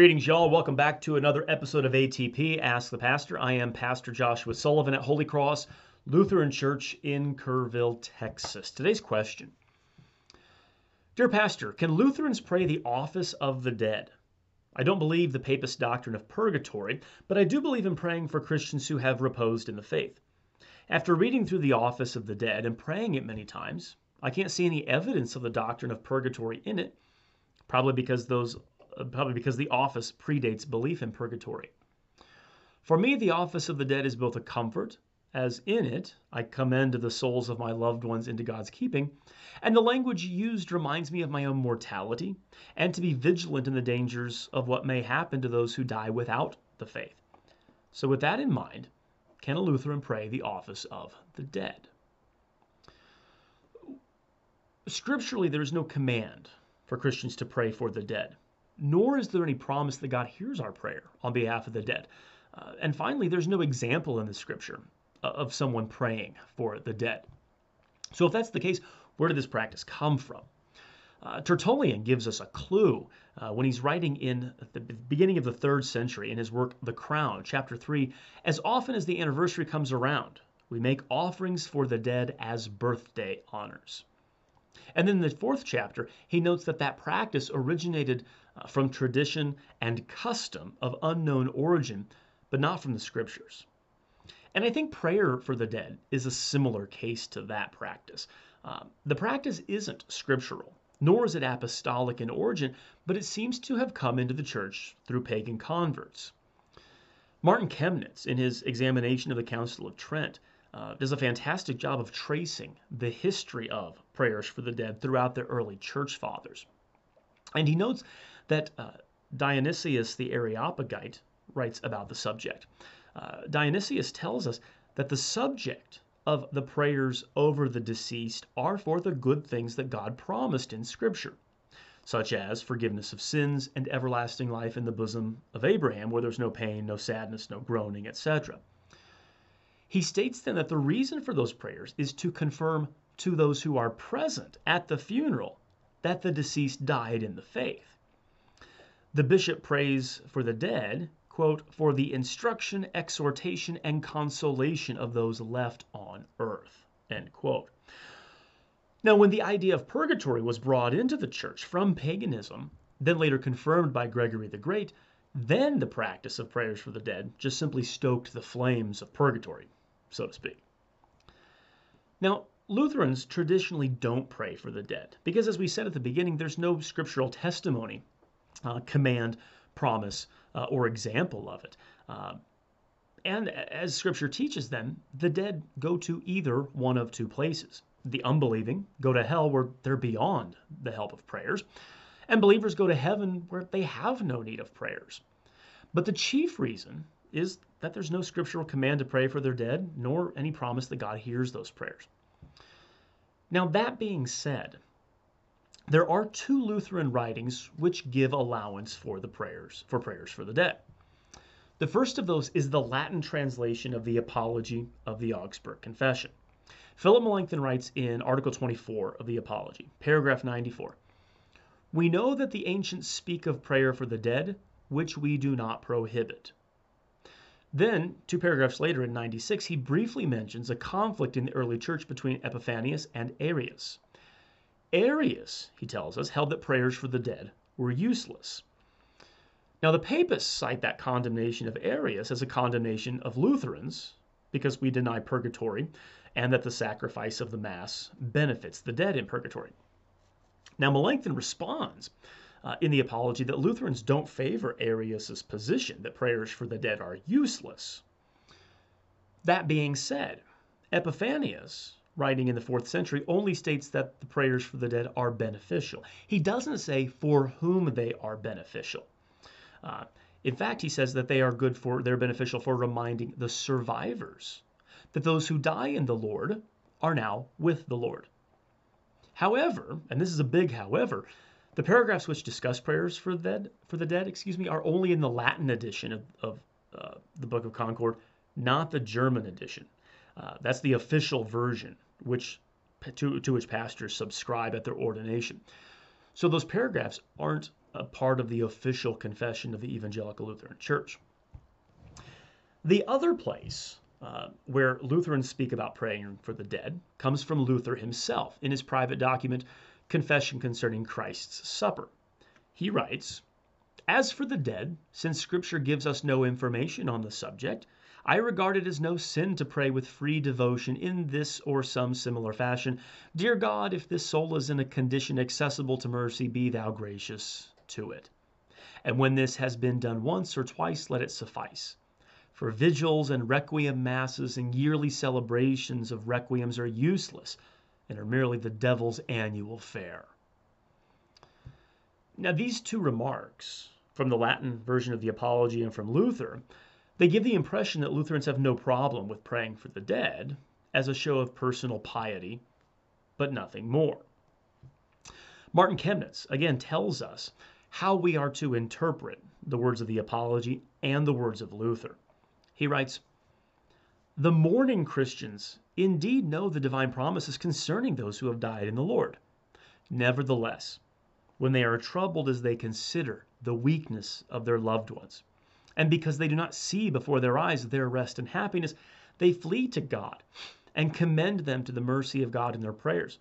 Greetings, y'all. Welcome back to another episode of ATP Ask the Pastor. I am Pastor Joshua Sullivan at Holy Cross Lutheran Church in Kerrville, Texas. Today's question Dear Pastor, can Lutherans pray the office of the dead? I don't believe the papist doctrine of purgatory, but I do believe in praying for Christians who have reposed in the faith. After reading through the office of the dead and praying it many times, I can't see any evidence of the doctrine of purgatory in it, probably because those probably because the office predates belief in purgatory. For me, the office of the dead is both a comfort, as in it I commend the souls of my loved ones into God's keeping, and the language used reminds me of my own mortality and to be vigilant in the dangers of what may happen to those who die without the faith. So, with that in mind, can a Lutheran pray the office of the dead? Scripturally, there is no command for Christians to pray for the dead nor is there any promise that God hears our prayer on behalf of the dead. Uh, and finally, there's no example in the scripture of someone praying for the dead. So, if that's the case, where did this practice come from? Uh, Tertullian gives us a clue uh, when he's writing in the beginning of the third century in his work The Crown, chapter 3. As often as the anniversary comes around, we make offerings for the dead as birthday honors. And then in the fourth chapter, he notes that that practice originated uh, from tradition and custom of unknown origin, but not from the scriptures. And I think prayer for the dead is a similar case to that practice. Uh, the practice isn't scriptural, nor is it apostolic in origin, but it seems to have come into the church through pagan converts. Martin Chemnitz, in his examination of the Council of Trent, uh, does a fantastic job of tracing the history of prayers for the dead throughout the early church fathers. And he notes that uh, Dionysius the Areopagite writes about the subject. Uh, Dionysius tells us that the subject of the prayers over the deceased are for the good things that God promised in Scripture, such as forgiveness of sins and everlasting life in the bosom of Abraham, where there's no pain, no sadness, no groaning, etc. He states then that the reason for those prayers is to confirm to those who are present at the funeral that the deceased died in the faith. The bishop prays for the dead, quote, for the instruction, exhortation, and consolation of those left on earth, end quote. Now, when the idea of purgatory was brought into the church from paganism, then later confirmed by Gregory the Great, then the practice of prayers for the dead just simply stoked the flames of purgatory, so to speak. Now, Lutherans traditionally don't pray for the dead because, as we said at the beginning, there's no scriptural testimony uh, command, promise, uh, or example of it. Uh, and as scripture teaches them, the dead go to either one of two places. The unbelieving go to hell where they're beyond the help of prayers, and believers go to heaven where they have no need of prayers. But the chief reason is that there's no scriptural command to pray for their dead, nor any promise that God hears those prayers. Now, that being said, there are two Lutheran writings which give allowance for the prayers, for prayers for the dead. The first of those is the Latin translation of the Apology of the Augsburg Confession. Philip Melanchthon writes in Article 24 of the Apology, paragraph 94 We know that the ancients speak of prayer for the dead, which we do not prohibit. Then, two paragraphs later in 96, he briefly mentions a conflict in the early church between Epiphanius and Arius. Arius, he tells us, held that prayers for the dead were useless. Now, the papists cite that condemnation of Arius as a condemnation of Lutherans because we deny purgatory and that the sacrifice of the Mass benefits the dead in purgatory. Now, Melanchthon responds uh, in the Apology that Lutherans don't favor Arius's position that prayers for the dead are useless. That being said, Epiphanius writing in the fourth century, only states that the prayers for the dead are beneficial. He doesn't say for whom they are beneficial. Uh, in fact, he says that they are good for, they're beneficial for reminding the survivors that those who die in the Lord are now with the Lord. However, and this is a big however, the paragraphs which discuss prayers for the dead, for the dead, excuse me, are only in the Latin edition of, of uh, the Book of Concord, not the German edition. Uh, that's the official version, which to, to which pastors subscribe at their ordination. So those paragraphs aren't a part of the official confession of the Evangelical Lutheran Church. The other place uh, where Lutherans speak about praying for the dead comes from Luther himself in his private document, Confession Concerning Christ's Supper. He writes, As for the dead, since Scripture gives us no information on the subject, I regard it as no sin to pray with free devotion in this or some similar fashion. Dear God, if this soul is in a condition accessible to mercy, be thou gracious to it. And when this has been done once or twice, let it suffice. For vigils and requiem masses and yearly celebrations of requiems are useless and are merely the devil's annual fare. Now, these two remarks from the Latin version of the Apology and from Luther, they give the impression that Lutherans have no problem with praying for the dead as a show of personal piety, but nothing more. Martin Chemnitz again tells us how we are to interpret the words of the Apology and the words of Luther. He writes, The mourning Christians indeed know the divine promises concerning those who have died in the Lord. Nevertheless, when they are troubled as they consider the weakness of their loved ones, and because they do not see before their eyes their rest and happiness, they flee to God and commend them to the mercy of God in their prayers,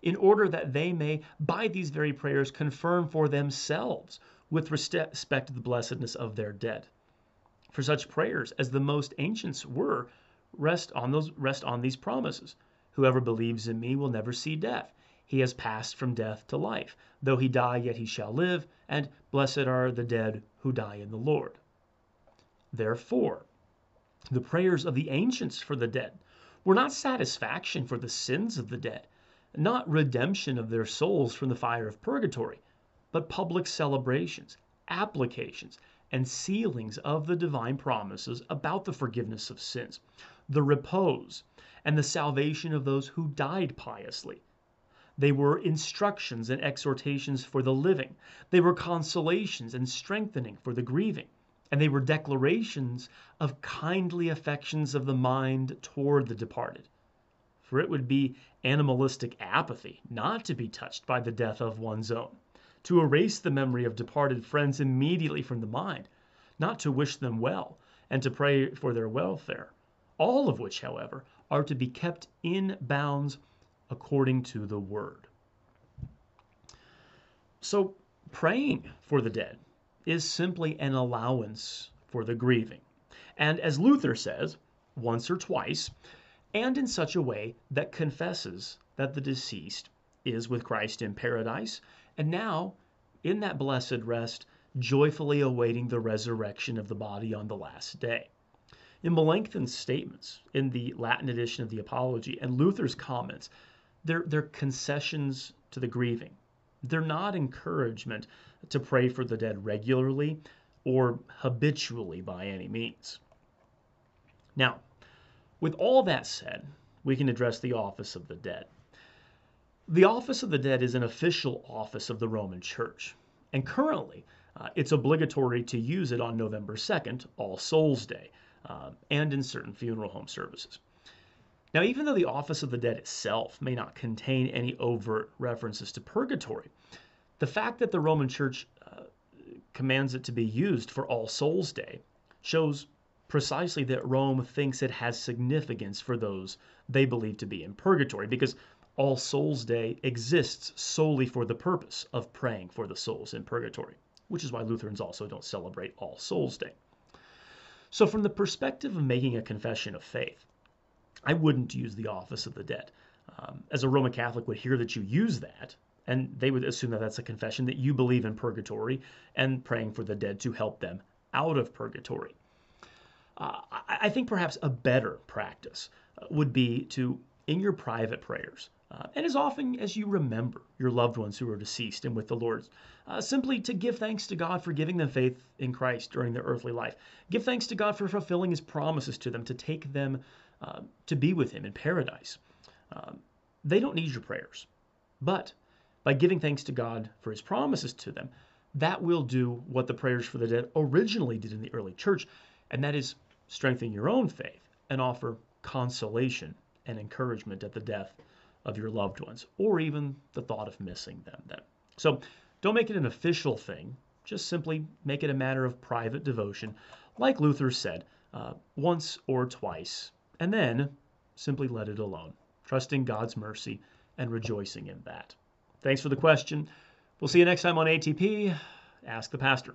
in order that they may, by these very prayers, confirm for themselves with respect to the blessedness of their dead for such prayers as the most ancients were rest on those rest on these promises. Whoever believes in me will never see death. He has passed from death to life. Though he die yet he shall live and blessed are the dead who die in the lord. Therefore the prayers of the ancients for the dead were not satisfaction for the sins of the dead not redemption of their souls from the fire of purgatory but public celebrations applications and sealings of the divine promises about the forgiveness of sins, the repose, and the salvation of those who died piously. They were instructions and exhortations for the living. They were consolations and strengthening for the grieving. And they were declarations of kindly affections of the mind toward the departed. For it would be animalistic apathy not to be touched by the death of one's own to erase the memory of departed friends immediately from the mind, not to wish them well, and to pray for their welfare, all of which, however, are to be kept in bounds according to the word. So, praying for the dead is simply an allowance for the grieving. And as Luther says, once or twice, and in such a way that confesses that the deceased is with Christ in paradise and now, in that blessed rest, joyfully awaiting the resurrection of the body on the last day. In Melanchthon's statements in the Latin edition of the Apology and Luther's comments, they're, they're concessions to the grieving. They're not encouragement to pray for the dead regularly or habitually by any means. Now, with all that said, we can address the office of the dead. The office of the dead is an official office of the Roman Church, and currently uh, it's obligatory to use it on November 2nd, All Souls Day, uh, and in certain funeral home services. Now, even though the office of the dead itself may not contain any overt references to purgatory, the fact that the Roman Church uh, commands it to be used for All Souls Day shows precisely that Rome thinks it has significance for those they believe to be in purgatory, because all Souls Day exists solely for the purpose of praying for the souls in purgatory, which is why Lutherans also don't celebrate All Souls Day. So, from the perspective of making a confession of faith, I wouldn't use the office of the dead. Um, as a Roman Catholic would hear that you use that, and they would assume that that's a confession that you believe in purgatory and praying for the dead to help them out of purgatory. Uh, I think perhaps a better practice uh, would be to, in your private prayers, uh, and as often as you remember your loved ones who are deceased and with the Lord, uh, simply to give thanks to God for giving them faith in Christ during their earthly life. Give thanks to God for fulfilling His promises to them to take them uh, to be with Him in paradise. Um, they don't need your prayers, but by giving thanks to God for His promises to them, that will do what the prayers for the dead originally did in the early church, and that is strengthen your own faith and offer consolation and encouragement at the death of your loved ones, or even the thought of missing them then. So Don't make it an official thing. Just simply make it a matter of private devotion, like Luther said, uh, once or twice, and then simply let it alone, trusting God's mercy and rejoicing in that. Thanks for the question. We'll see you next time on ATP. Ask the Pastor.